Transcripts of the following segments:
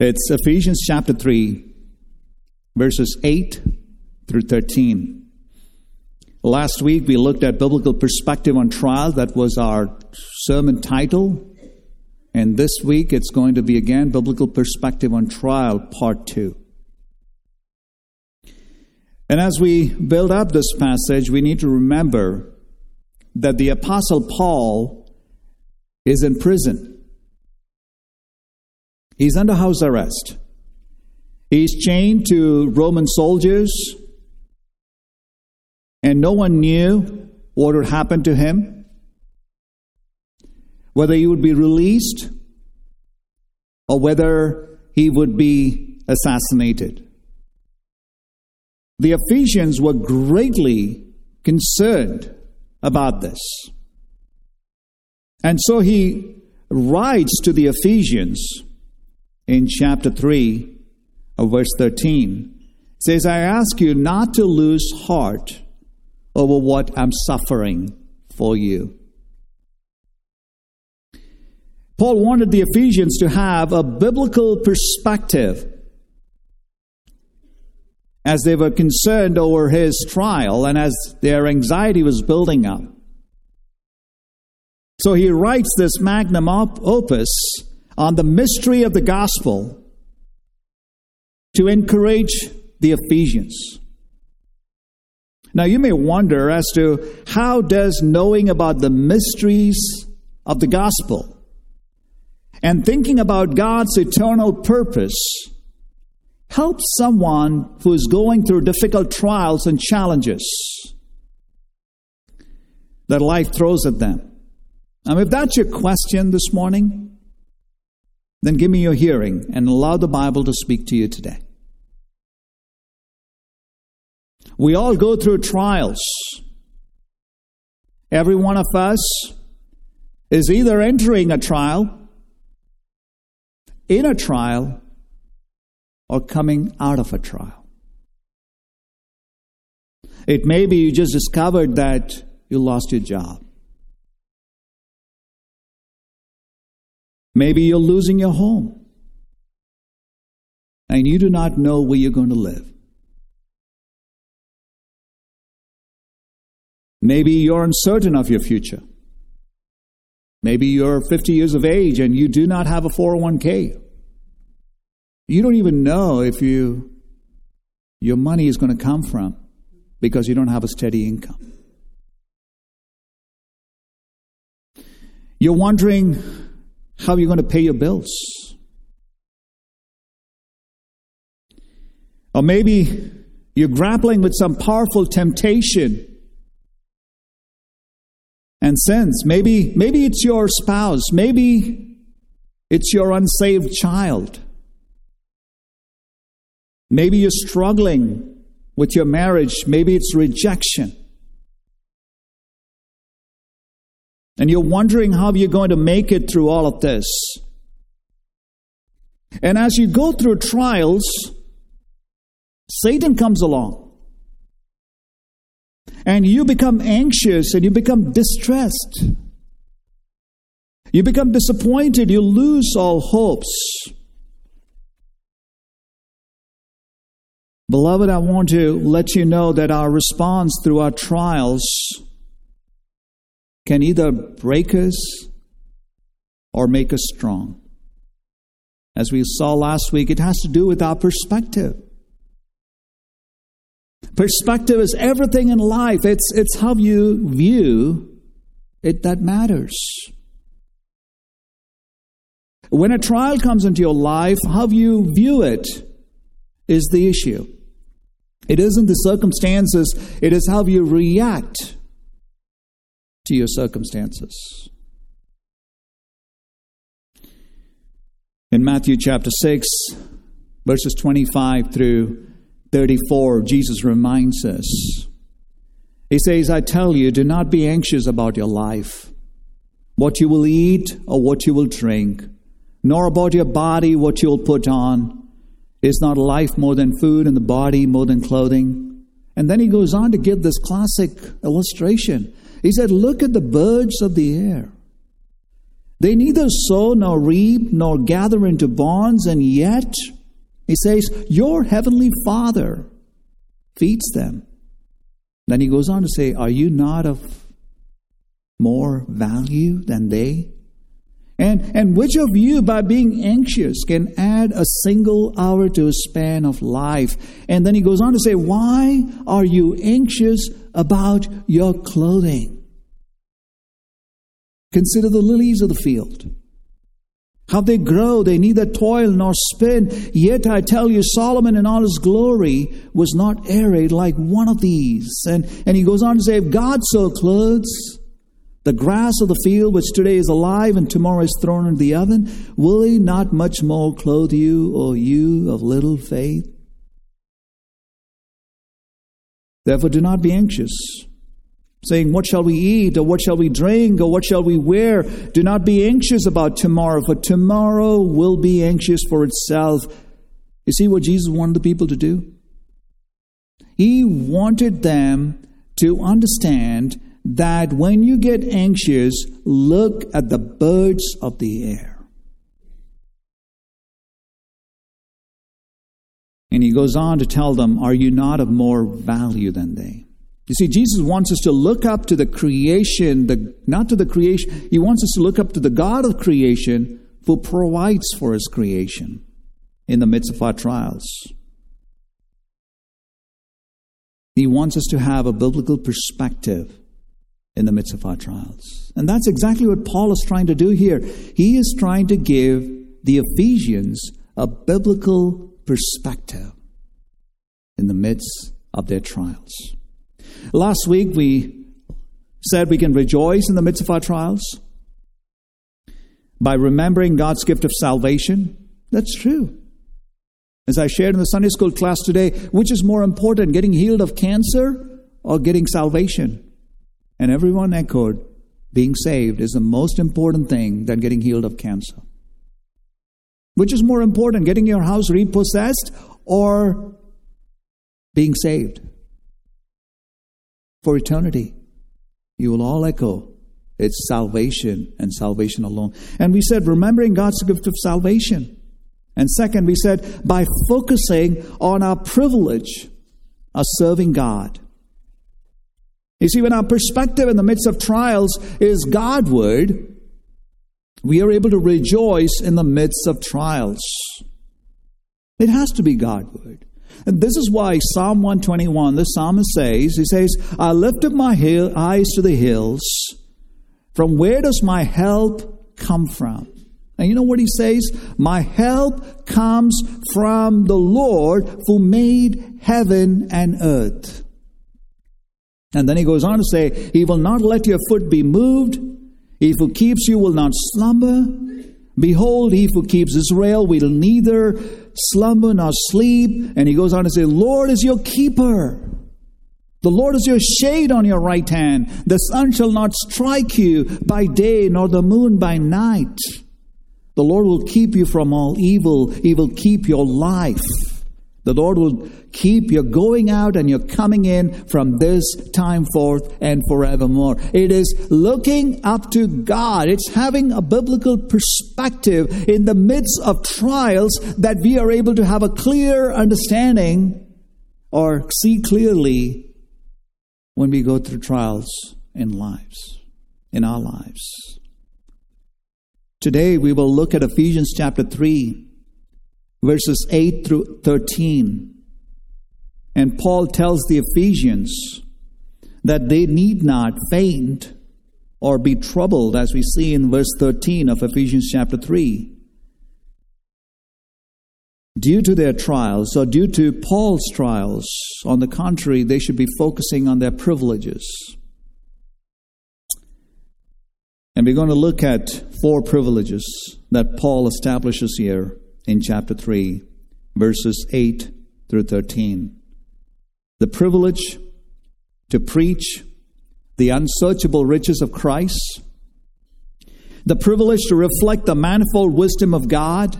It's Ephesians chapter 3, verses 8 through 13. Last week we looked at biblical perspective on trial. That was our sermon title. And this week it's going to be again biblical perspective on trial, part 2. And as we build up this passage, we need to remember that the Apostle Paul is in prison. He's under house arrest. He's chained to Roman soldiers, and no one knew what would happen to him, whether he would be released or whether he would be assassinated. The Ephesians were greatly concerned about this. And so he writes to the Ephesians in chapter 3 of verse 13 says, I ask you not to lose heart over what I'm suffering for you. Paul wanted the Ephesians to have a biblical perspective as they were concerned over his trial and as their anxiety was building up. So he writes this magnum opus on the mystery of the gospel to encourage the Ephesians. Now you may wonder as to how does knowing about the mysteries of the gospel and thinking about God's eternal purpose help someone who is going through difficult trials and challenges that life throws at them. Now, if that's your question this morning, then give me your hearing and allow the Bible to speak to you today. We all go through trials. Every one of us is either entering a trial, in a trial, or coming out of a trial. It may be you just discovered that you lost your job. Maybe you're losing your home and you do not know where you're going to live. Maybe you're uncertain of your future. Maybe you're 50 years of age and you do not have a 401k. You don't even know if you your money is going to come from because you don't have a steady income. You're wondering how are you're going to pay your bills. Or maybe you're grappling with some powerful temptation and sins. Maybe, maybe it's your spouse. Maybe it's your unsaved child. Maybe you're struggling with your marriage. Maybe it's rejection. And you're wondering how you're going to make it through all of this. And as you go through trials, Satan comes along. And you become anxious and you become distressed. You become disappointed. You lose all hopes. Beloved, I want to let you know that our response through our trials can either break us or make us strong. As we saw last week, it has to do with our perspective. Perspective is everything in life. It's, it's how you view it that matters. When a trial comes into your life, how you view it is the issue. It isn't the circumstances, it is how you react to your circumstances. In Matthew chapter 6, verses 25 through 34, Jesus reminds us. He says, I tell you, do not be anxious about your life, what you will eat or what you will drink, nor about your body, what you will put on. Is not life more than food and the body more than clothing? And then he goes on to give this classic illustration. He said, Look at the birds of the air. They neither sow nor reap nor gather into barns, and yet, he says, Your heavenly Father feeds them. Then he goes on to say, Are you not of more value than they? And, and which of you, by being anxious, can add a single hour to a span of life? And then he goes on to say, Why are you anxious about your clothing? Consider the lilies of the field. How they grow, they neither toil nor spin. Yet I tell you, Solomon in all his glory was not arrayed like one of these. And, and he goes on to say, If God so clothes the grass of the field, which today is alive and tomorrow is thrown into the oven, will he not much more clothe you, O you of little faith? Therefore, do not be anxious, saying, What shall we eat, or what shall we drink, or what shall we wear? Do not be anxious about tomorrow, for tomorrow will be anxious for itself. You see what Jesus wanted the people to do? He wanted them to understand that when you get anxious, look at the birds of the air. And he goes on to tell them, Are you not of more value than they? You see, Jesus wants us to look up to the creation, the, not to the creation. He wants us to look up to the God of creation who provides for his creation in the midst of our trials. He wants us to have a biblical perspective in the midst of our trials. And that's exactly what Paul is trying to do here. He is trying to give the Ephesians a biblical perspective in the midst of their trials. Last week we said we can rejoice in the midst of our trials by remembering God's gift of salvation. That's true. As I shared in the Sunday school class today, which is more important, getting healed of cancer or getting salvation? And everyone echoed, being saved is the most important thing than getting healed of cancer. Which is more important, getting your house repossessed or being saved? For eternity, you will all echo it's salvation and salvation alone. And we said, remembering God's gift of salvation. And second, we said, by focusing on our privilege of serving God. You see, when our perspective in the midst of trials is Godward, we are able to rejoice in the midst of trials. It has to be Godward. And this is why Psalm 121, the psalmist says, he says, I lift up my eyes to the hills. From where does my help come from? And you know what he says? My help comes from the Lord who made heaven and earth. And then he goes on to say, He will not let your foot be moved. He who keeps you will not slumber. Behold, he who keeps Israel will neither slumber nor sleep. And he goes on to say, Lord is your keeper. The Lord is your shade on your right hand. The sun shall not strike you by day, nor the moon by night. The Lord will keep you from all evil. He will keep your life. The Lord will keep your going out and your coming in from this time forth and forevermore. It is looking up to God. It's having a biblical perspective in the midst of trials that we are able to have a clear understanding or see clearly when we go through trials in lives, in our lives. Today we will look at Ephesians chapter 3 verses 8 through 13. And Paul tells the Ephesians that they need not faint or be troubled, as we see in verse 13 of Ephesians chapter 3. Due to their trials, or due to Paul's trials, on the contrary, they should be focusing on their privileges. And we're going to look at four privileges that Paul establishes here in chapter 3, verses 8 through 13. The privilege to preach the unsearchable riches of Christ, the privilege to reflect the manifold wisdom of God,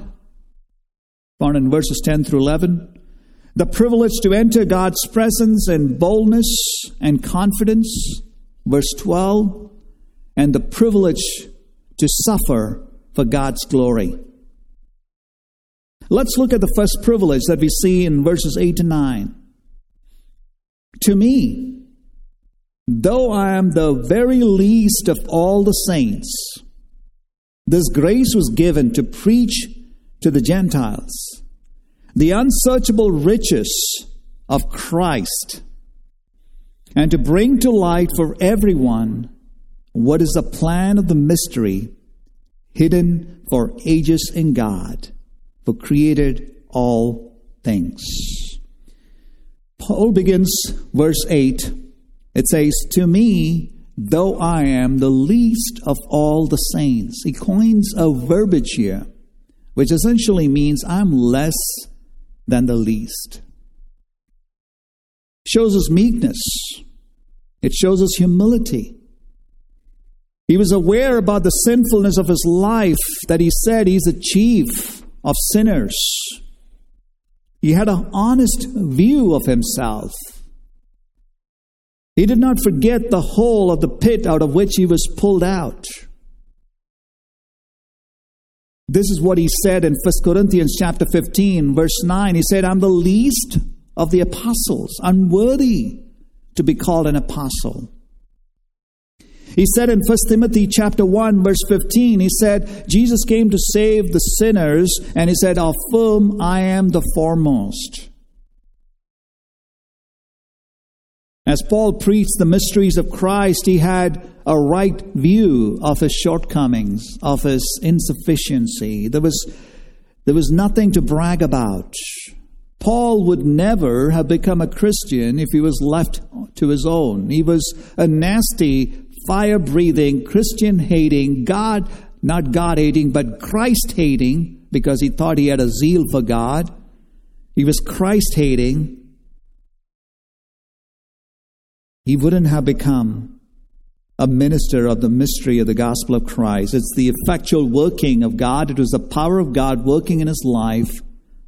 found in verses 10 through 11, the privilege to enter God's presence in boldness and confidence, verse 12, and the privilege to suffer for God's glory. Let's look at the first privilege that we see in verses 8 to 9. To me, though I am the very least of all the saints, this grace was given to preach to the Gentiles the unsearchable riches of Christ and to bring to light for everyone what is the plan of the mystery hidden for ages in God, who created all things. Paul begins verse 8. It says, To me, though I am the least of all the saints. He coins a verbiage here, which essentially means I'm less than the least. Shows us meekness. It shows us humility. He was aware about the sinfulness of his life that he said he's a chief of sinners. He had an honest view of himself. He did not forget the hole of the pit out of which he was pulled out. This is what he said in 1 Corinthians chapter 15 verse 9. He said, "I'm the least of the apostles, unworthy to be called an apostle." He said in 1 Timothy chapter 1 verse 15, he said, Jesus came to save the sinners, and he said, Of whom I am the foremost. As Paul preached the mysteries of Christ, he had a right view of his shortcomings, of his insufficiency. There was, there was nothing to brag about. Paul would never have become a Christian if he was left to his own. He was a nasty, fire breathing, Christian hating, God, not God hating, but Christ hating, because he thought he had a zeal for God. He was Christ hating. He wouldn't have become a minister of the mystery of the gospel of Christ. It's the effectual working of God. It was the power of God working in his life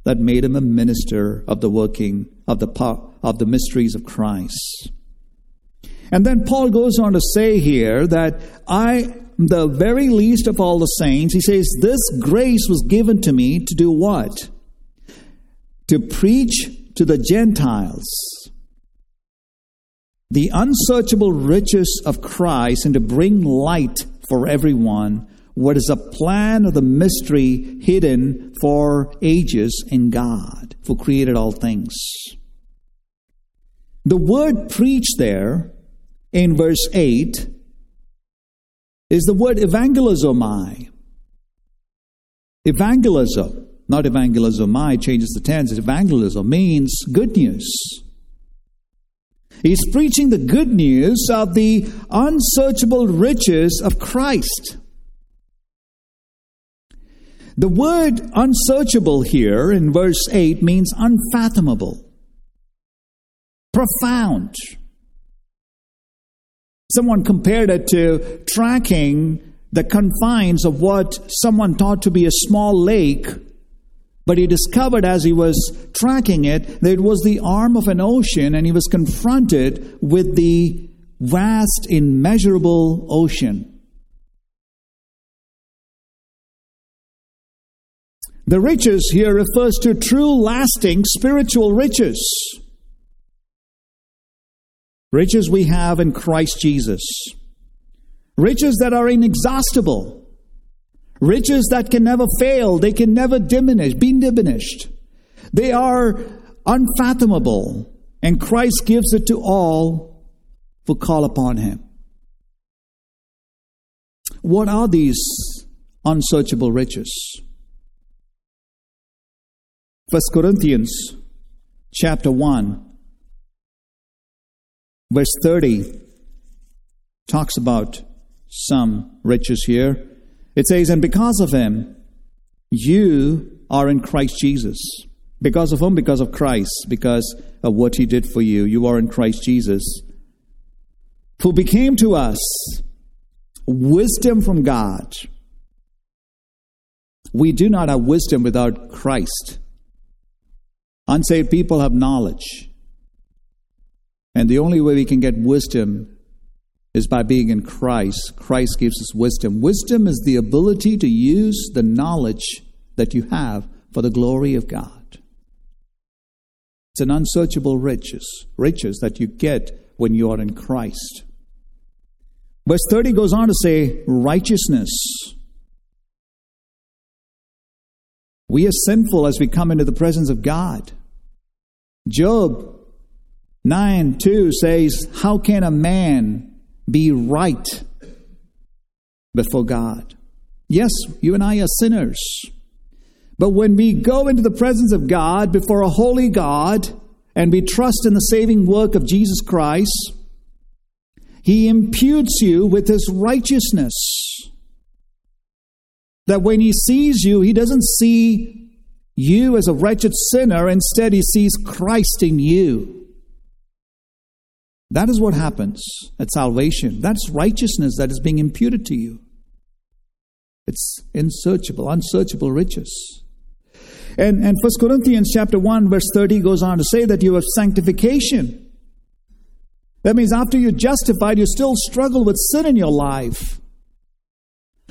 that made him a minister of the working of the of the mysteries of Christ. And then Paul goes on to say here that I, the very least of all the saints, he says, This grace was given to me to do what? To preach to the Gentiles the unsearchable riches of Christ and to bring light for everyone what is a plan of the mystery hidden for ages in God, who created all things. The word preach there in verse 8 is the word evangelizomai. Evangelism, not evangelizomai, changes the tense. Evangelism means good news. He's preaching the good news of the unsearchable riches of Christ. The word unsearchable here in verse 8 means unfathomable, profound, Someone compared it to tracking the confines of what someone thought to be a small lake, but he discovered as he was tracking it that it was the arm of an ocean, and he was confronted with the vast, immeasurable ocean. The riches here refers to true, lasting spiritual riches riches we have in Christ Jesus, riches that are inexhaustible, riches that can never fail, they can never diminish, be diminished. They are unfathomable, and Christ gives it to all who call upon Him. What are these unsearchable riches? First Corinthians chapter 1 Verse 30 talks about some riches here. It says, And because of him, you are in Christ Jesus. Because of whom? Because of Christ. Because of what he did for you. You are in Christ Jesus. Who became to us wisdom from God. We do not have wisdom without Christ. Unsaved people have knowledge. And the only way we can get wisdom is by being in Christ. Christ gives us wisdom. Wisdom is the ability to use the knowledge that you have for the glory of God. It's an unsearchable riches, riches that you get when you are in Christ. Verse 30 goes on to say, righteousness. We are sinful as we come into the presence of God. Job 9 2 says, How can a man be right before God? Yes, you and I are sinners. But when we go into the presence of God before a holy God and we trust in the saving work of Jesus Christ, He imputes you with His righteousness. That when He sees you, He doesn't see you as a wretched sinner, instead, He sees Christ in you. That is what happens at salvation. That's righteousness that is being imputed to you. It's unsearchable, unsearchable riches. And, and 1 Corinthians chapter 1, verse 30 goes on to say that you have sanctification. That means after you're justified, you still struggle with sin in your life.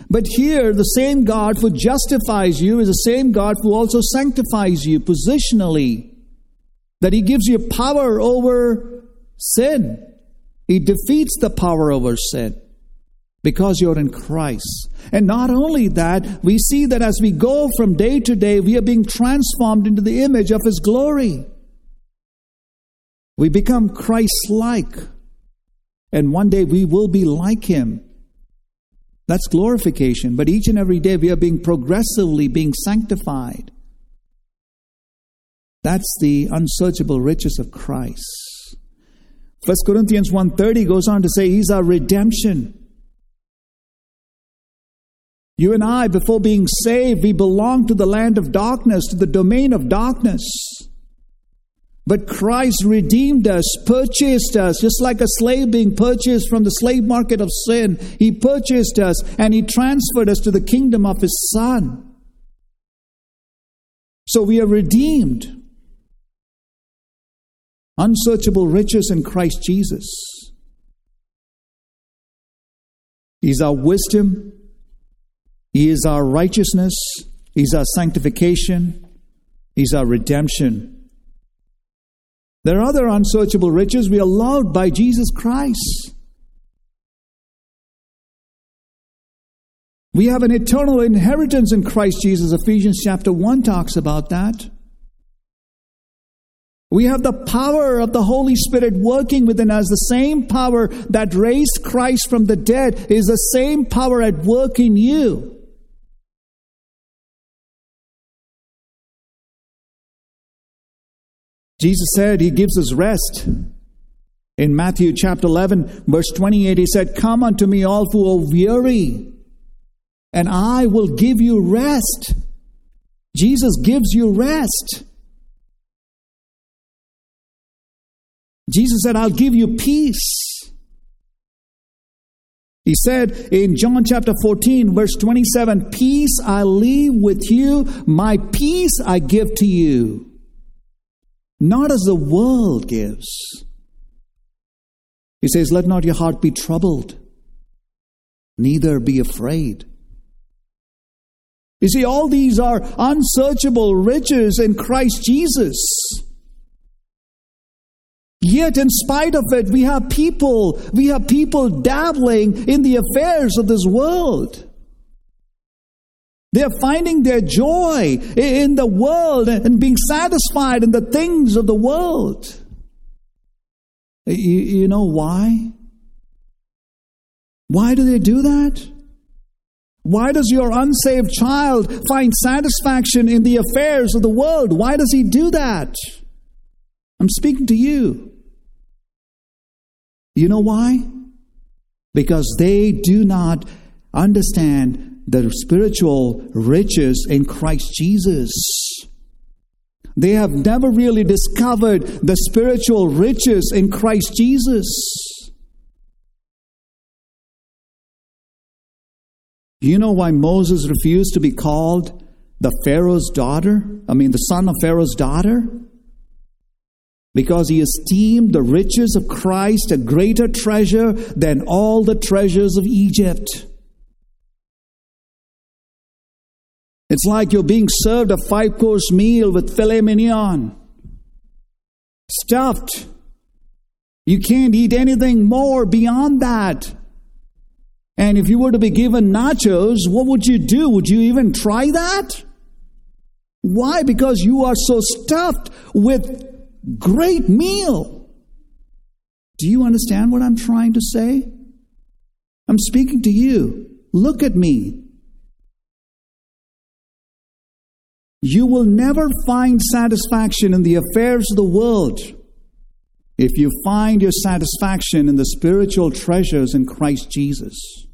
But here, the same God who justifies you is the same God who also sanctifies you positionally. That He gives you power over sin. He defeats the power over sin because you're in Christ. And not only that, we see that as we go from day to day, we are being transformed into the image of His glory. We become Christ like. And one day we will be like Him. That's glorification. But each and every day we are being progressively being sanctified. That's the unsearchable riches of Christ. 1 Corinthians 1.30 goes on to say He's our redemption. You and I, before being saved, we belong to the land of darkness, to the domain of darkness. But Christ redeemed us, purchased us, just like a slave being purchased from the slave market of sin. He purchased us and He transferred us to the kingdom of His Son. So we are redeemed unsearchable riches in Christ Jesus. He's our wisdom, He is our righteousness, He's our sanctification, He's our redemption. There are other unsearchable riches we are loved by Jesus Christ. We have an eternal inheritance in Christ Jesus. Ephesians chapter 1 talks about that. We have the power of the Holy Spirit working within us. The same power that raised Christ from the dead is the same power at work in you. Jesus said he gives us rest. In Matthew chapter 11, verse 28, he said, Come unto me, all who are weary, and I will give you rest. Jesus gives you rest. Jesus said, I'll give you peace. He said in John chapter 14, verse 27, Peace I leave with you, my peace I give to you. Not as the world gives. He says, Let not your heart be troubled, neither be afraid. You see, all these are unsearchable riches in Christ Jesus. Yet, in spite of it, we have people, we have people dabbling in the affairs of this world. They are finding their joy in the world and being satisfied in the things of the world. You know why? Why do they do that? Why does your unsaved child find satisfaction in the affairs of the world? Why does he do that? I'm speaking to you. You know why? Because they do not understand the spiritual riches in Christ Jesus. They have never really discovered the spiritual riches in Christ Jesus. You know why Moses refused to be called the Pharaoh's daughter? I mean, the son of Pharaoh's daughter? Because he esteemed the riches of Christ a greater treasure than all the treasures of Egypt. It's like you're being served a five course meal with filet mignon, stuffed. You can't eat anything more beyond that. And if you were to be given nachos, what would you do? Would you even try that? Why? Because you are so stuffed with great meal. Do you understand what I'm trying to say? I'm speaking to you. Look at me. You will never find satisfaction in the affairs of the world if you find your satisfaction in the spiritual treasures in Christ Jesus.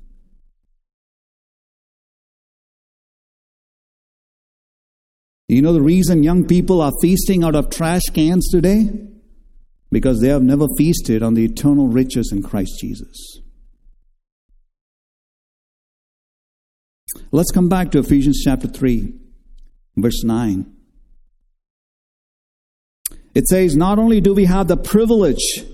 You know the reason young people are feasting out of trash cans today? Because they have never feasted on the eternal riches in Christ Jesus. Let's come back to Ephesians chapter 3, verse 9. It says, Not only do we have the privilege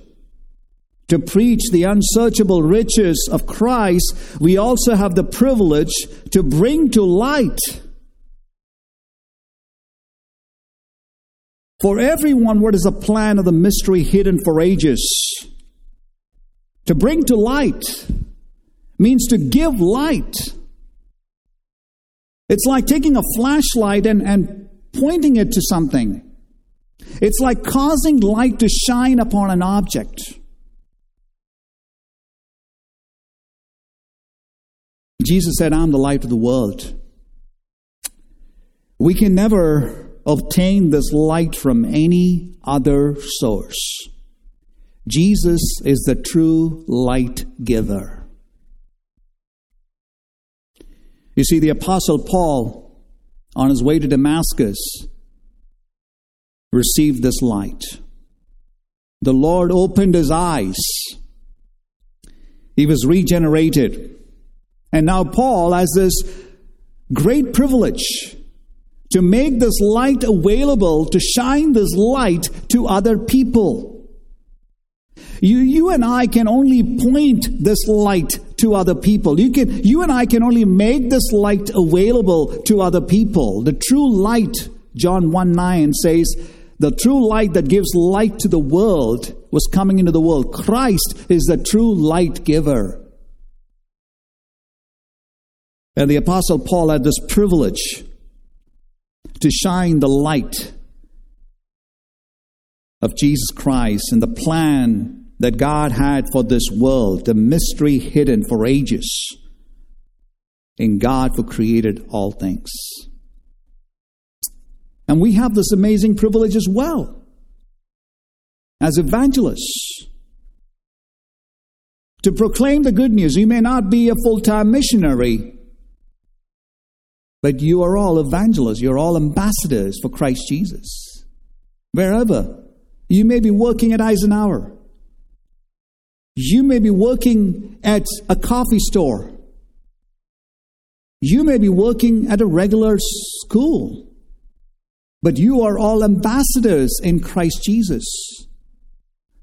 to preach the unsearchable riches of Christ, we also have the privilege to bring to light For everyone, what is the plan of the mystery hidden for ages? To bring to light means to give light. It's like taking a flashlight and, and pointing it to something. It's like causing light to shine upon an object. Jesus said, I'm the light of the world. We can never obtain this light from any other source. Jesus is the true light giver. You see, the Apostle Paul, on his way to Damascus, received this light. The Lord opened his eyes. He was regenerated. And now Paul has this great privilege to make this light available, to shine this light to other people. You, you and I can only point this light to other people. You can, you and I can only make this light available to other people. The true light, John 1 9 says, the true light that gives light to the world was coming into the world. Christ is the true light giver. And the Apostle Paul had this privilege to shine the light of Jesus Christ and the plan that God had for this world, the mystery hidden for ages in God who created all things. And we have this amazing privilege as well as evangelists to proclaim the good news. You may not be a full time missionary, but you are all evangelists, you're all ambassadors for Christ Jesus. Wherever. You may be working at Eisenhower. You may be working at a coffee store. You may be working at a regular school. But you are all ambassadors in Christ Jesus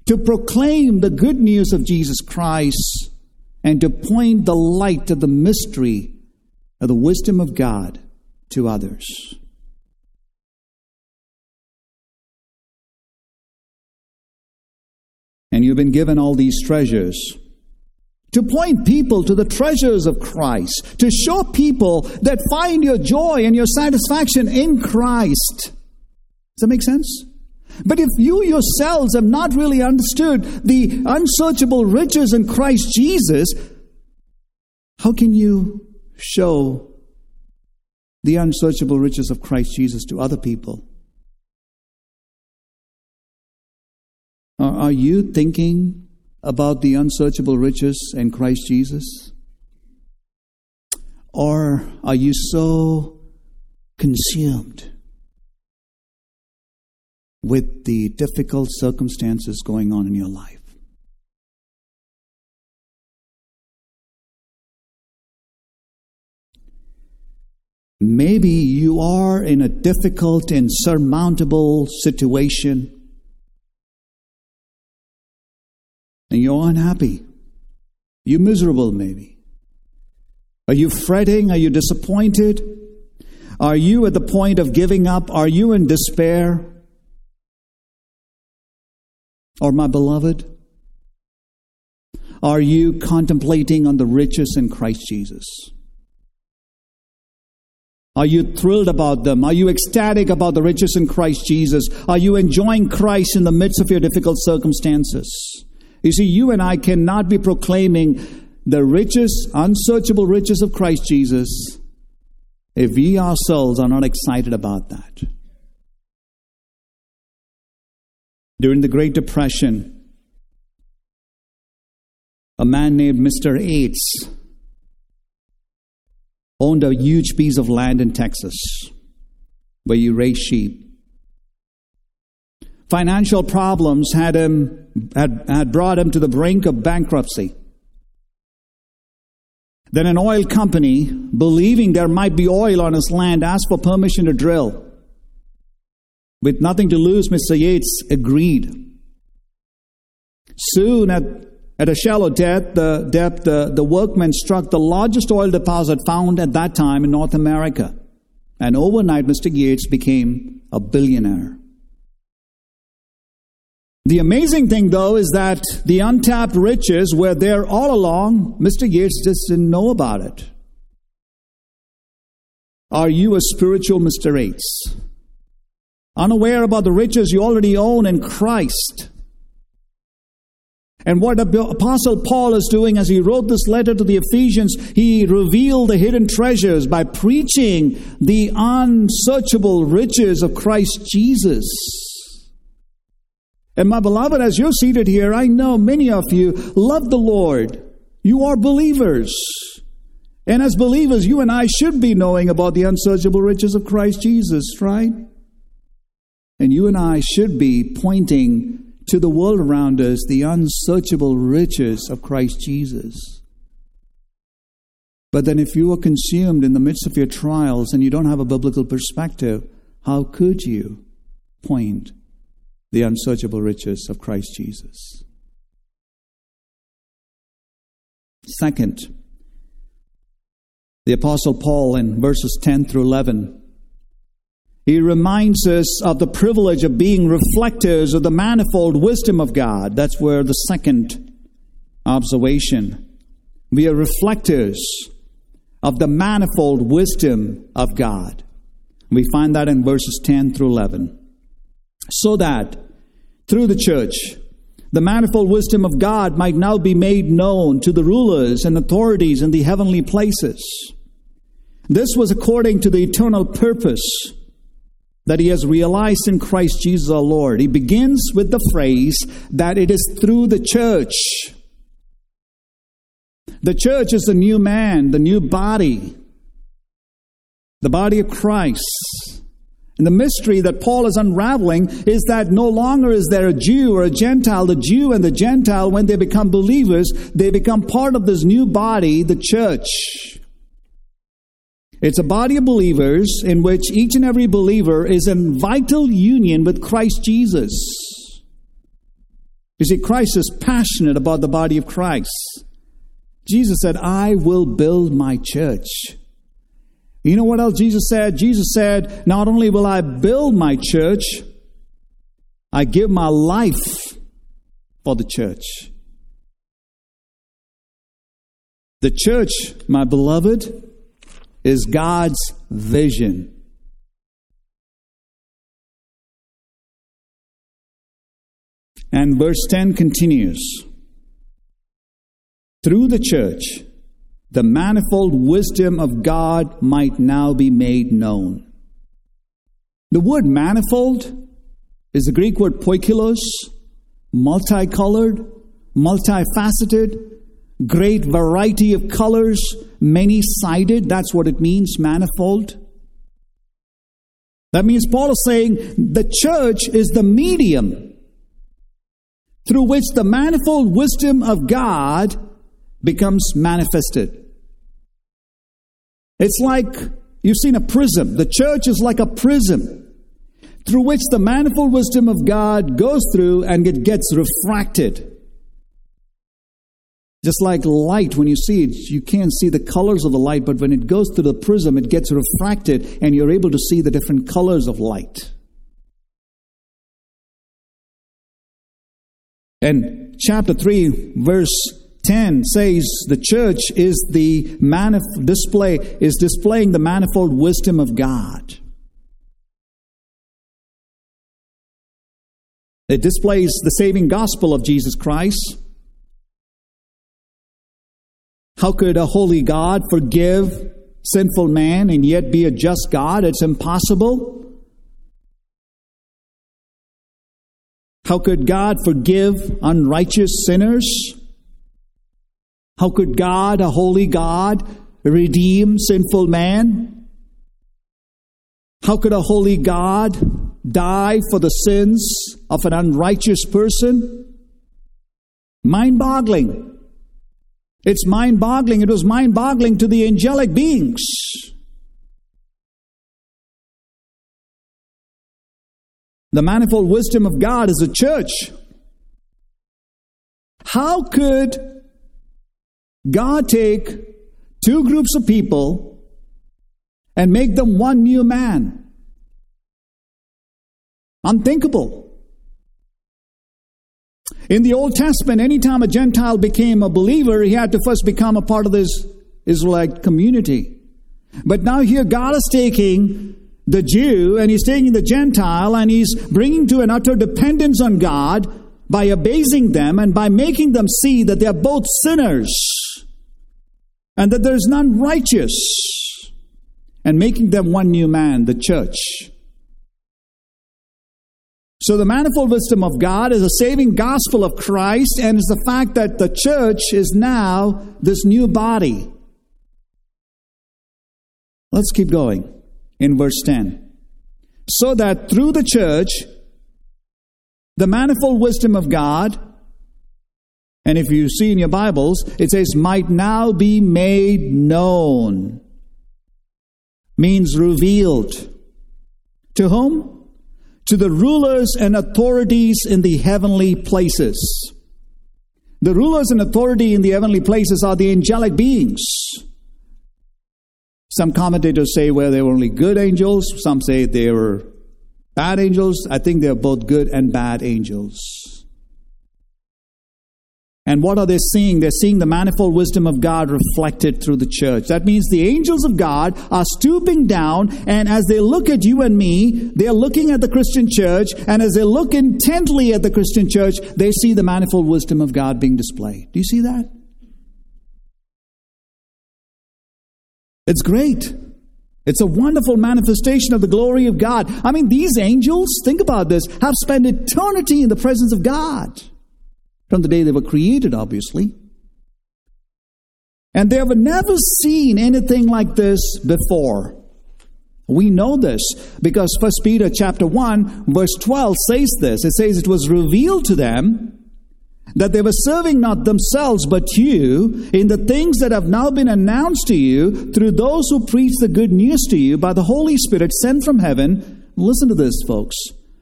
to proclaim the good news of Jesus Christ and to point the light of the mystery of the wisdom of God to others. And you've been given all these treasures to point people to the treasures of Christ, to show people that find your joy and your satisfaction in Christ. Does that make sense? But if you yourselves have not really understood the unsearchable riches in Christ Jesus, how can you show the unsearchable riches of Christ Jesus to other people? Are you thinking about the unsearchable riches in Christ Jesus? Or are you so consumed with the difficult circumstances going on in your life? Maybe you are in a difficult, insurmountable situation. and you're unhappy. You're miserable, maybe. Are you fretting? Are you disappointed? Are you at the point of giving up? Are you in despair? Or, my beloved, are you contemplating on the riches in Christ Jesus? Are you thrilled about them? Are you ecstatic about the riches in Christ Jesus? Are you enjoying Christ in the midst of your difficult circumstances? You see, you and I cannot be proclaiming the riches, unsearchable riches of Christ Jesus if we ourselves are not excited about that. During the Great Depression, a man named Mr. Yates owned a huge piece of land in Texas where you raise sheep. Financial problems had him had, had brought him to the brink of bankruptcy. Then an oil company, believing there might be oil on his land, asked for permission to drill. With nothing to lose, Mr. Yates agreed. Soon, at, at a shallow depth, the, depth the, the workmen struck the largest oil deposit found at that time in North America. And overnight, Mr. Gates became a billionaire. The amazing thing, though, is that the untapped riches were there all along. Mr. Gates just didn't know about it. Are you a spiritual Mr. Gates? Unaware about the riches you already own in Christ? And what Apostle Paul is doing as he wrote this letter to the Ephesians, he revealed the hidden treasures by preaching the unsearchable riches of Christ Jesus. And my beloved, as you're seated here, I know many of you love the Lord. You are believers. And as believers, you and I should be knowing about the unsearchable riches of Christ Jesus, right? And you and I should be pointing to the world around us the unsearchable riches of Christ Jesus. But then, if you are consumed in the midst of your trials and you don't have a biblical perspective, how could you point the unsearchable riches of Christ Jesus. Second, the Apostle Paul in verses 10 through 11, he reminds us of the privilege of being reflectors of the manifold wisdom of God. That's where the second observation. We are reflectors of the manifold wisdom of God. We find that in verses 10 through 11. So that through the church, the manifold wisdom of God might now be made known to the rulers and authorities in the heavenly places. This was according to the eternal purpose that he has realized in Christ Jesus our Lord. He begins with the phrase that it is through the church. The church is the new man, the new body, the body of Christ. And the mystery that Paul is unraveling is that no longer is there a Jew or a Gentile. The Jew and the Gentile, when they become believers, they become part of this new body, the church. It's a body of believers in which each and every believer is in vital union with Christ Jesus. You see, Christ is passionate about the body of Christ. Jesus said, I will build my church. You know what else Jesus said? Jesus said, Not only will I build my church, I give my life for the church. The church, my beloved, is God's vision. And verse 10 continues Through the church, the manifold wisdom of God might now be made known. The word manifold is the Greek word poikilos, multicolored, multifaceted, great variety of colors, many sided. That's what it means, manifold. That means Paul is saying the church is the medium through which the manifold wisdom of God becomes manifested. It's like you've seen a prism. The church is like a prism through which the manifold wisdom of God goes through and it gets refracted. Just like light, when you see it, you can't see the colors of the light, but when it goes through the prism, it gets refracted and you're able to see the different colors of light. And chapter 3, verse 10 says the church is the manif- display is displaying the manifold wisdom of God. It displays the saving gospel of Jesus Christ. How could a holy God forgive sinful man and yet be a just God? It's impossible. How could God forgive unrighteous sinners? How could God, a holy God, redeem sinful man? How could a holy God die for the sins of an unrighteous person? Mind boggling. It's mind boggling. It was mind boggling to the angelic beings. The manifold wisdom of God is a church. How could God take two groups of people and make them one new man? Unthinkable. In the Old Testament, anytime a Gentile became a believer, he had to first become a part of this Israelite community. But now here God is taking the Jew and he's taking the Gentile and he's bringing to an utter dependence on God by abasing them and by making them see that they are both sinners and that there's none righteous and making them one new man, the church. So, the manifold wisdom of God is a saving gospel of Christ, and is the fact that the church is now this new body. Let's keep going in verse 10. So that through the church, the manifold wisdom of God, and if you see in your Bibles, it says, might now be made known, means revealed. To whom? To the rulers and authorities in the heavenly places. The rulers and authority in the heavenly places are the angelic beings. Some commentators say, well, they were only good angels. Some say they were bad angels. I think they're both good and bad angels. And what are they seeing? They're seeing the manifold wisdom of God reflected through the church. That means the angels of God are stooping down, and as they look at you and me, they're looking at the Christian church, and as they look intently at the Christian church, they see the manifold wisdom of God being displayed. Do you see that? It's great. It's a wonderful manifestation of the glory of God. I mean, these angels, think about this, have spent eternity in the presence of God from the day they were created, obviously. And they have never seen anything like this before. We know this because 1 Peter chapter 1 verse 12 says this. It says it was revealed to them that they were serving not themselves but you in the things that have now been announced to you through those who preach the good news to you by the Holy Spirit sent from heaven. Listen to this, folks.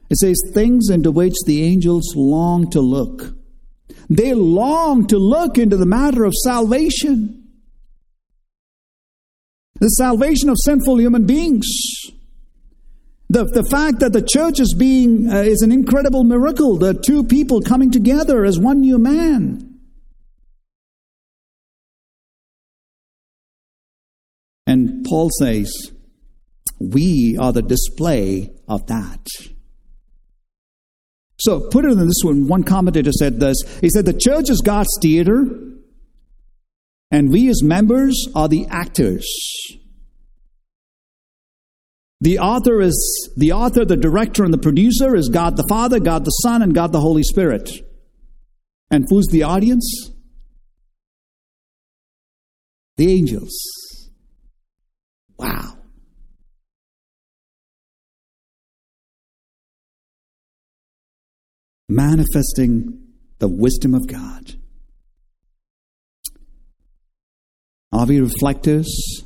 It says, things into which the angels long to look. They long to look into the matter of salvation. The salvation of sinful human beings. The, the fact that the church is being uh, is an incredible miracle. The two people coming together as one new man. And Paul says, we are the display of that. So put it in this one. One commentator said this. He said, the church is God's theater, and we as members are the actors. The author is the author, the director, and the producer is God the Father, God the Son, and God the Holy Spirit. And who's the audience? The angels. Wow. Manifesting the wisdom of God. Are we reflectors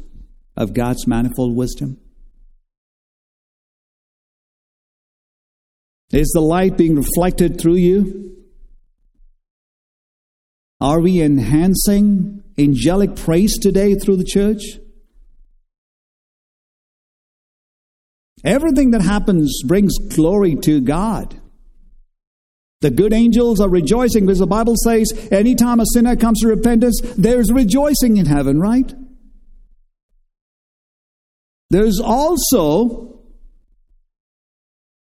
of God's manifold wisdom? Is the light being reflected through you? Are we enhancing angelic praise today through the church? Everything that happens brings glory to God. The good angels are rejoicing because the Bible says anytime a sinner comes to repentance, there's rejoicing in heaven, right? There's also,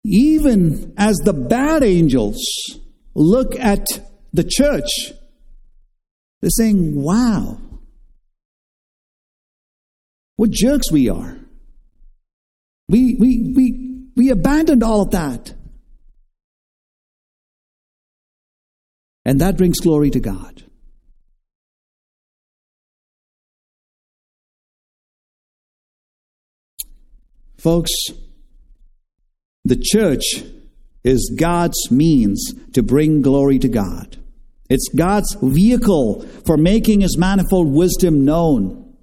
even as the bad angels look at the church, they're saying, wow, what jerks we are. We, we, we, we abandoned all of that. And that brings glory to God. Folks, the church is God's means to bring glory to God. It's God's vehicle for making his manifold wisdom known.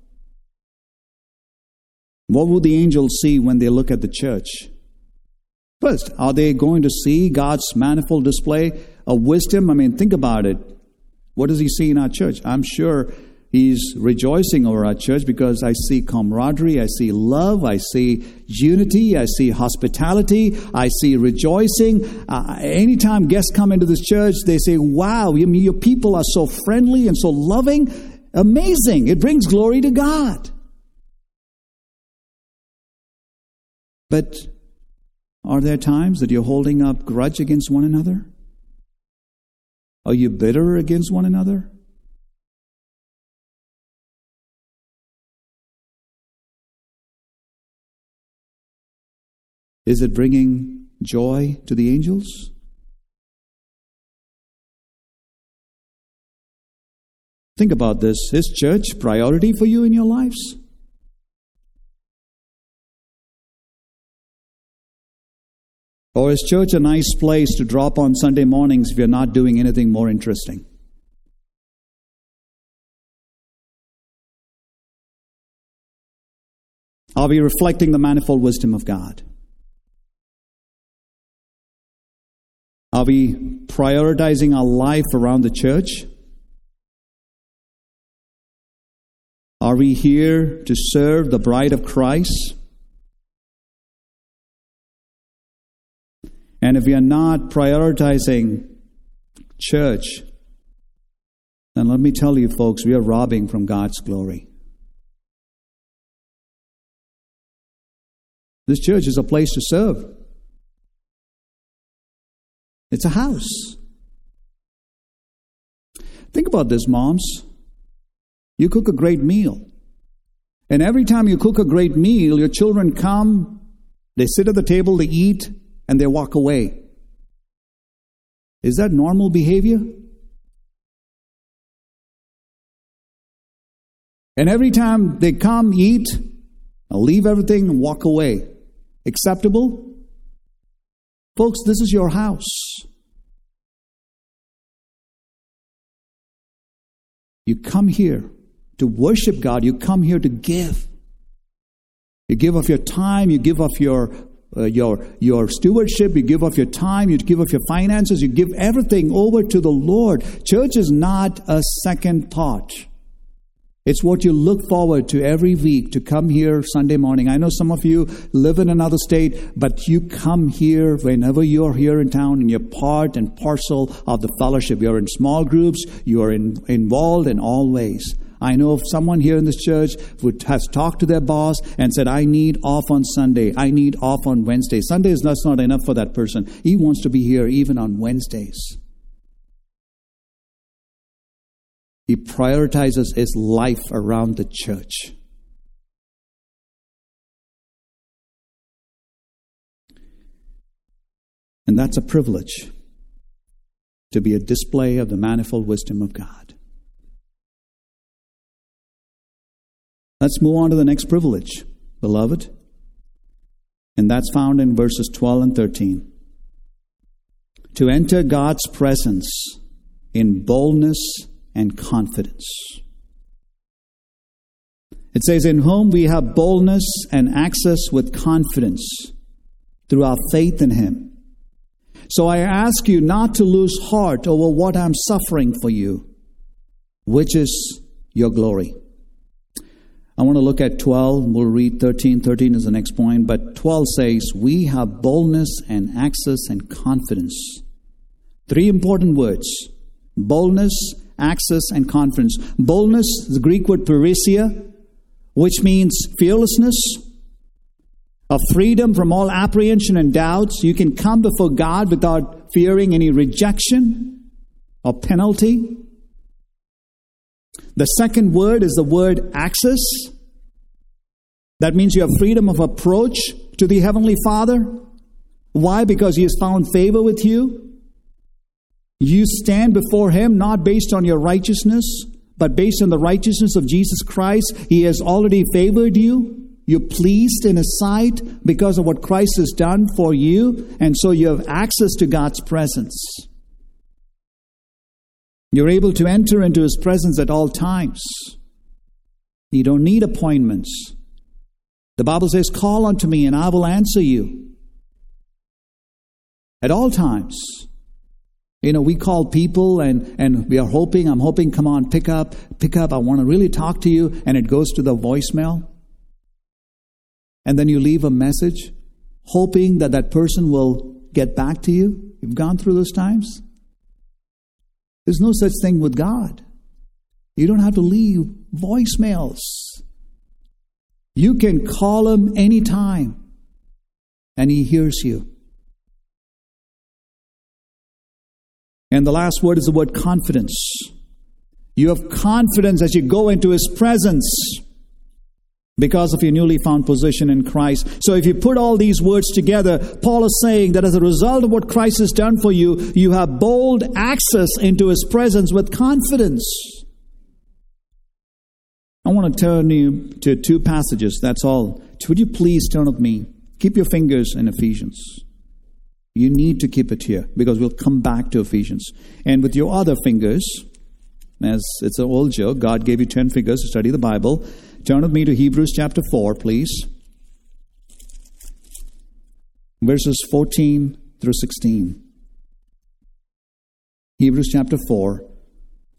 What will the angels see when they look at the church? First, are they going to see God's manifold display of wisdom? I mean, think about it. What does he see in our church? I'm sure He's rejoicing over our church because I see camaraderie, I see love, I see unity, I see hospitality, I see rejoicing. Uh, anytime guests come into this church, they say, Wow, you, your people are so friendly and so loving. Amazing. It brings glory to God. But are there times that you're holding up grudge against one another? Are you bitter against one another? Is it bringing joy to the angels? Think about this. Is church priority for you in your lives? Or is church a nice place to drop on Sunday mornings if you're not doing anything more interesting? Are we reflecting the manifold wisdom of God? Are we prioritizing our life around the church? Are we here to serve the bride of Christ? And if we are not prioritizing church, then let me tell you, folks, we are robbing from God's glory. This church is a place to serve. It's a house. Think about this, moms. You cook a great meal. And every time you cook a great meal, your children come, they sit at the table, they eat, and they walk away. Is that normal behavior? And every time they come, eat, leave everything, and walk away. Acceptable? Folks, this is your house. You come here to worship God, you come here to give. You give of your time, you give of your uh, your your stewardship, you give of your time, you give of your finances, you give everything over to the Lord. Church is not a second thought. It's what you look forward to every week to come here Sunday morning. I know some of you live in another state, but you come here whenever you're here in town and you're part and parcel of the fellowship. You're in small groups, you're in, involved in all ways. I know of someone here in this church who has talked to their boss and said, I need off on Sunday. I need off on Wednesday. Sunday is that's not enough for that person. He wants to be here even on Wednesdays. He prioritizes his life around the church. And that's a privilege to be a display of the manifold wisdom of God. Let's move on to the next privilege, beloved. And that's found in verses 12 and 13. To enter God's presence in boldness and confidence. It says, In whom we have boldness and access with confidence through our faith in Him. So I ask you not to lose heart over what I'm suffering for you, which is your glory. I want to look at 12. We'll read 13. 13 is the next point. But 12 says, We have boldness and access and confidence. Three important words boldness, access, and confidence. Boldness, the Greek word parrhesia, which means fearlessness, a freedom from all apprehension and doubts. You can come before God without fearing any rejection or penalty. The second word is the word access. That means you have freedom of approach to the Heavenly Father. Why? Because He has found favor with you. You stand before Him not based on your righteousness, but based on the righteousness of Jesus Christ. He has already favored you. You're pleased in His sight because of what Christ has done for you, and so you have access to God's presence. You're able to enter into His presence at all times. You don't need appointments. The Bible says, Call unto me and I will answer you. At all times. You know, we call people and, and we are hoping, I'm hoping, come on, pick up, pick up, I want to really talk to you, and it goes to the voicemail. And then you leave a message, hoping that that person will get back to you. You've gone through those times. There's no such thing with God. You don't have to leave voicemails. You can call him anytime, and he hears you. And the last word is the word confidence. You have confidence as you go into his presence because of your newly found position in Christ. So if you put all these words together, Paul is saying that as a result of what Christ has done for you, you have bold access into his presence with confidence. I want to turn you to two passages. That's all. Would you please turn with me? Keep your fingers in Ephesians. You need to keep it here because we'll come back to Ephesians. And with your other fingers, as it's an old joke, God gave you 10 fingers to study the Bible. Turn with me to Hebrews chapter 4, please. Verses 14 through 16. Hebrews chapter 4,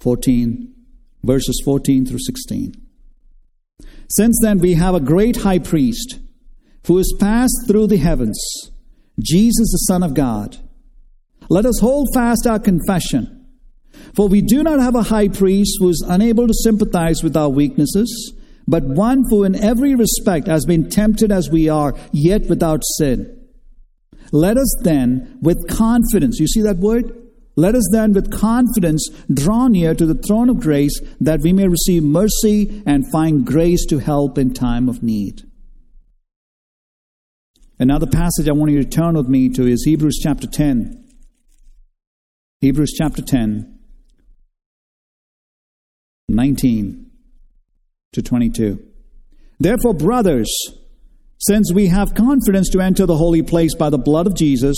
14, verses 14 through 16. Since then, we have a great high priest who has passed through the heavens, Jesus, the Son of God. Let us hold fast our confession. For we do not have a high priest who is unable to sympathize with our weaknesses but one who in every respect has been tempted as we are, yet without sin. Let us then, with confidence, you see that word? Let us then, with confidence, draw near to the throne of grace that we may receive mercy and find grace to help in time of need. Another passage I want you to turn with me to is Hebrews chapter 10. Hebrews chapter 10, 19 to 22. Therefore, brothers, since we have confidence to enter the holy place by the blood of Jesus,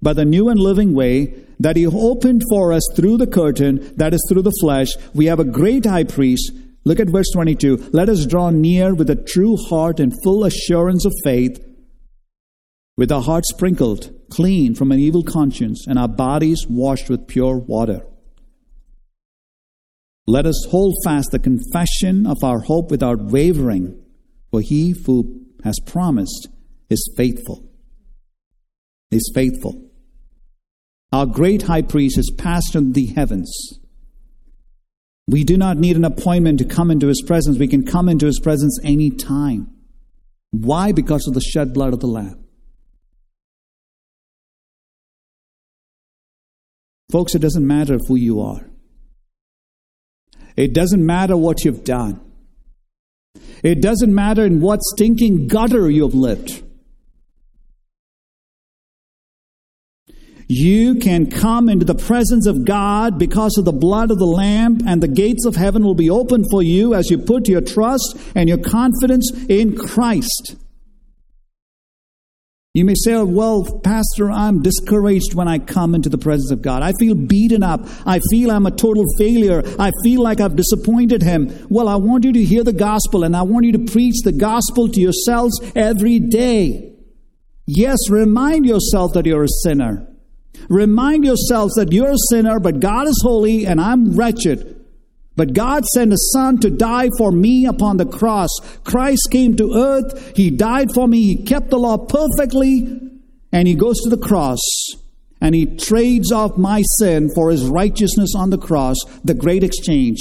by the new and living way that He opened for us through the curtain, that is through the flesh, we have a great high priest. Look at verse 22. Let us draw near with a true heart and full assurance of faith, with our hearts sprinkled clean from an evil conscience and our bodies washed with pure water. Let us hold fast the confession of our hope without wavering, for he who has promised is faithful. Is faithful. Our great high priest has passed into the heavens. We do not need an appointment to come into his presence. We can come into his presence any time. Why? Because of the shed blood of the Lamb. Folks, it doesn't matter who you are. It doesn't matter what you've done. It doesn't matter in what stinking gutter you've lived. You can come into the presence of God because of the blood of the Lamb, and the gates of heaven will be open for you as you put your trust and your confidence in Christ. You may say, well, Pastor, I'm discouraged when I come into the presence of God. I feel beaten up. I feel I'm a total failure. I feel like I've disappointed Him. Well, I want you to hear the gospel and I want you to preach the gospel to yourselves every day. Yes, remind yourself that you're a sinner. Remind yourselves that you're a sinner, but God is holy and I'm wretched. But God sent a son to die for me upon the cross. Christ came to earth. He died for me. He kept the law perfectly. And he goes to the cross and he trades off my sin for his righteousness on the cross, the great exchange.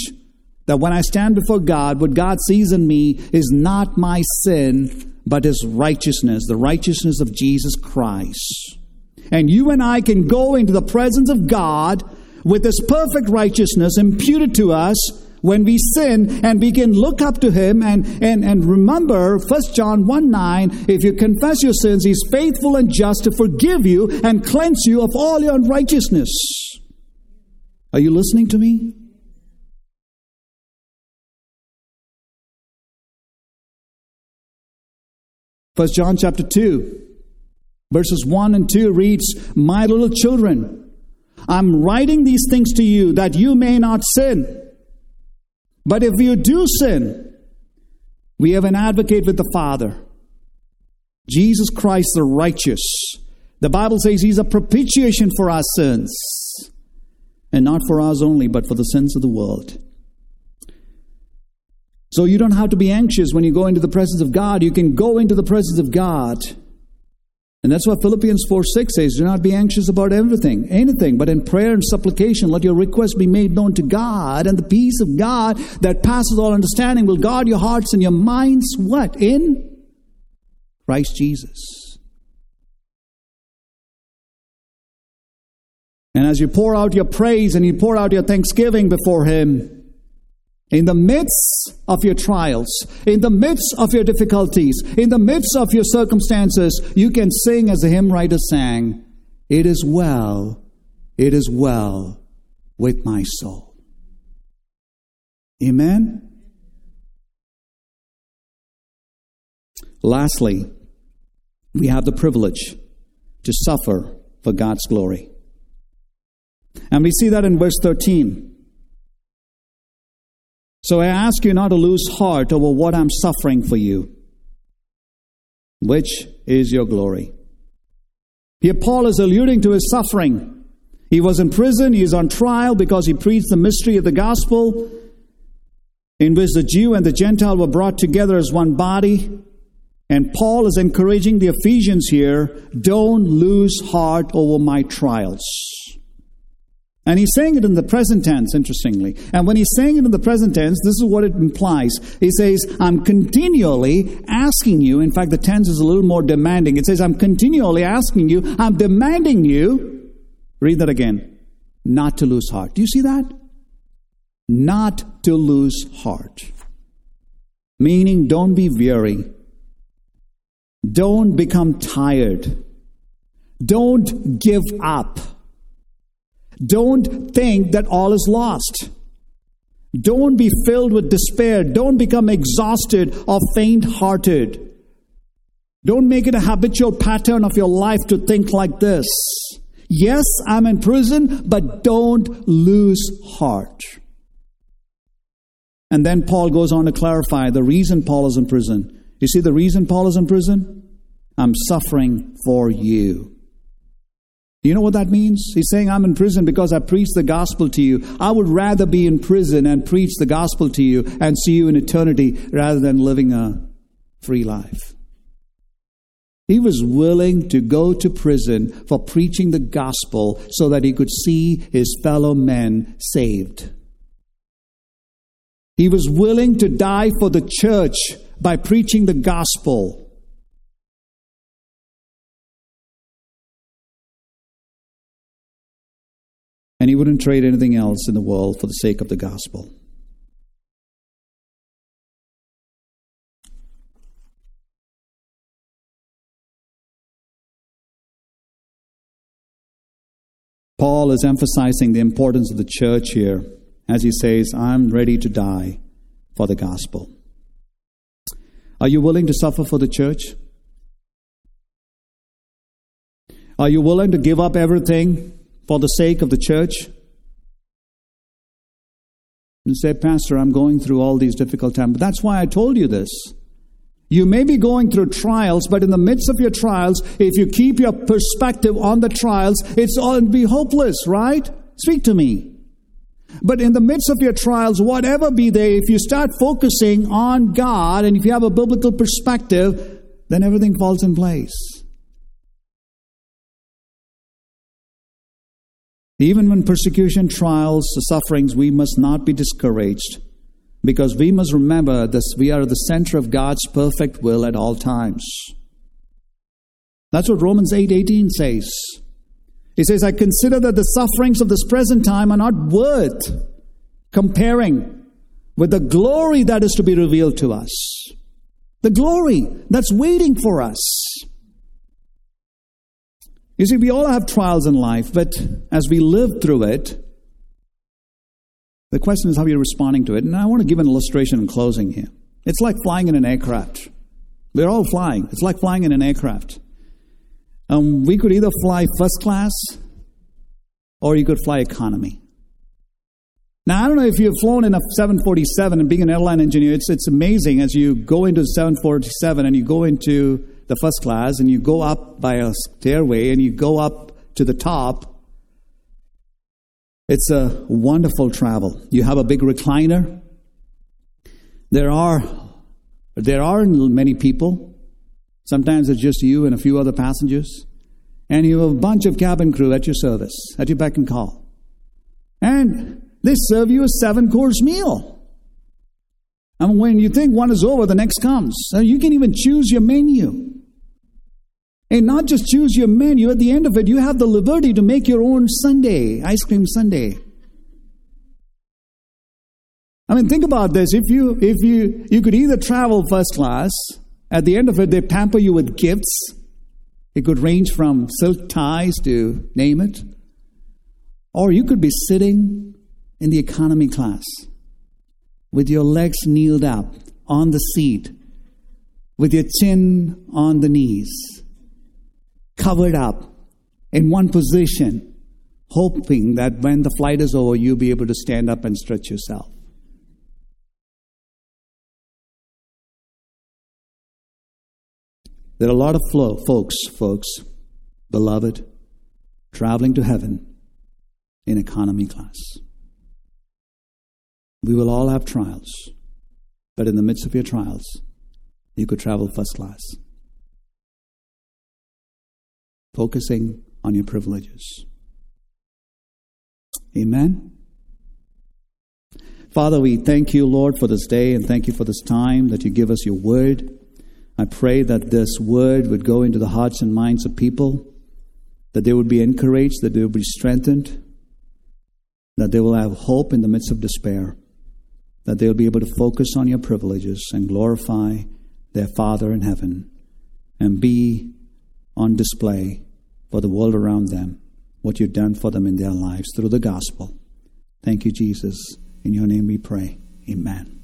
That when I stand before God, what God sees in me is not my sin, but his righteousness, the righteousness of Jesus Christ. And you and I can go into the presence of God with this perfect righteousness imputed to us when we sin and we can look up to him and, and, and remember 1 John 1 9, if you confess your sins, he's faithful and just to forgive you and cleanse you of all your unrighteousness. Are you listening to me? First John chapter 2, verses 1 and 2 reads, My little children, I'm writing these things to you that you may not sin. But if you do sin, we have an advocate with the Father, Jesus Christ the righteous. The Bible says he's a propitiation for our sins, and not for ours only, but for the sins of the world. So you don't have to be anxious when you go into the presence of God. You can go into the presence of God and that's what Philippians 4 6 says do not be anxious about everything, anything, but in prayer and supplication, let your requests be made known to God, and the peace of God that passes all understanding will guard your hearts and your minds. What? In Christ Jesus. And as you pour out your praise and you pour out your thanksgiving before Him, in the midst of your trials, in the midst of your difficulties, in the midst of your circumstances, you can sing as the hymn writer sang, It is well, it is well with my soul. Amen? Lastly, we have the privilege to suffer for God's glory. And we see that in verse 13. So I ask you not to lose heart over what I'm suffering for you, which is your glory. Here, Paul is alluding to his suffering. He was in prison, he is on trial because he preached the mystery of the gospel, in which the Jew and the Gentile were brought together as one body. And Paul is encouraging the Ephesians here don't lose heart over my trials. And he's saying it in the present tense, interestingly. And when he's saying it in the present tense, this is what it implies. He says, I'm continually asking you. In fact, the tense is a little more demanding. It says, I'm continually asking you, I'm demanding you. Read that again. Not to lose heart. Do you see that? Not to lose heart. Meaning, don't be weary. Don't become tired. Don't give up. Don't think that all is lost. Don't be filled with despair. Don't become exhausted or faint hearted. Don't make it a habitual pattern of your life to think like this. Yes, I'm in prison, but don't lose heart. And then Paul goes on to clarify the reason Paul is in prison. You see, the reason Paul is in prison? I'm suffering for you. You know what that means? He's saying, I'm in prison because I preached the gospel to you. I would rather be in prison and preach the gospel to you and see you in eternity rather than living a free life. He was willing to go to prison for preaching the gospel so that he could see his fellow men saved. He was willing to die for the church by preaching the gospel. And he wouldn't trade anything else in the world for the sake of the gospel. Paul is emphasizing the importance of the church here as he says, I'm ready to die for the gospel. Are you willing to suffer for the church? Are you willing to give up everything for the sake of the church? And say, Pastor, I'm going through all these difficult times. But that's why I told you this. You may be going through trials, but in the midst of your trials, if you keep your perspective on the trials, it's all be hopeless, right? Speak to me. But in the midst of your trials, whatever be they, if you start focusing on God and if you have a biblical perspective, then everything falls in place. Even when persecution, trials, sufferings, we must not be discouraged because we must remember that we are at the center of God's perfect will at all times. That's what Romans 8:18 says. He says, I consider that the sufferings of this present time are not worth comparing with the glory that is to be revealed to us. The glory that's waiting for us. You see, we all have trials in life, but as we live through it, the question is how you're responding to it. And I want to give an illustration in closing here. It's like flying in an aircraft. We're all flying. It's like flying in an aircraft. Um, we could either fly first class or you could fly economy. Now, I don't know if you've flown in a 747 and being an airline engineer, it's, it's amazing as you go into 747 and you go into the first class and you go up by a stairway and you go up to the top. It's a wonderful travel. You have a big recliner. There are there aren't many people. Sometimes it's just you and a few other passengers. And you have a bunch of cabin crew at your service, at your beck and call. And they serve you a seven course meal. And when you think one is over, the next comes. So you can even choose your menu. And not just choose your menu, at the end of it, you have the liberty to make your own sundae, ice cream sundae. I mean, think about this. If you if you you could either travel first class, at the end of it, they pamper you with gifts. It could range from silk ties to name it. Or you could be sitting in the economy class with your legs kneeled up on the seat, with your chin on the knees covered up in one position, hoping that when the flight is over, you'll be able to stand up and stretch yourself. There are a lot of folks, folks, beloved, traveling to heaven in economy class. We will all have trials, but in the midst of your trials, you could travel first class focusing on your privileges. Amen. Father, we thank you, Lord, for this day and thank you for this time that you give us your word. I pray that this word would go into the hearts and minds of people, that they would be encouraged, that they would be strengthened, that they will have hope in the midst of despair, that they'll be able to focus on your privileges and glorify their Father in heaven and be on display for the world around them, what you've done for them in their lives through the gospel. Thank you, Jesus. In your name we pray. Amen.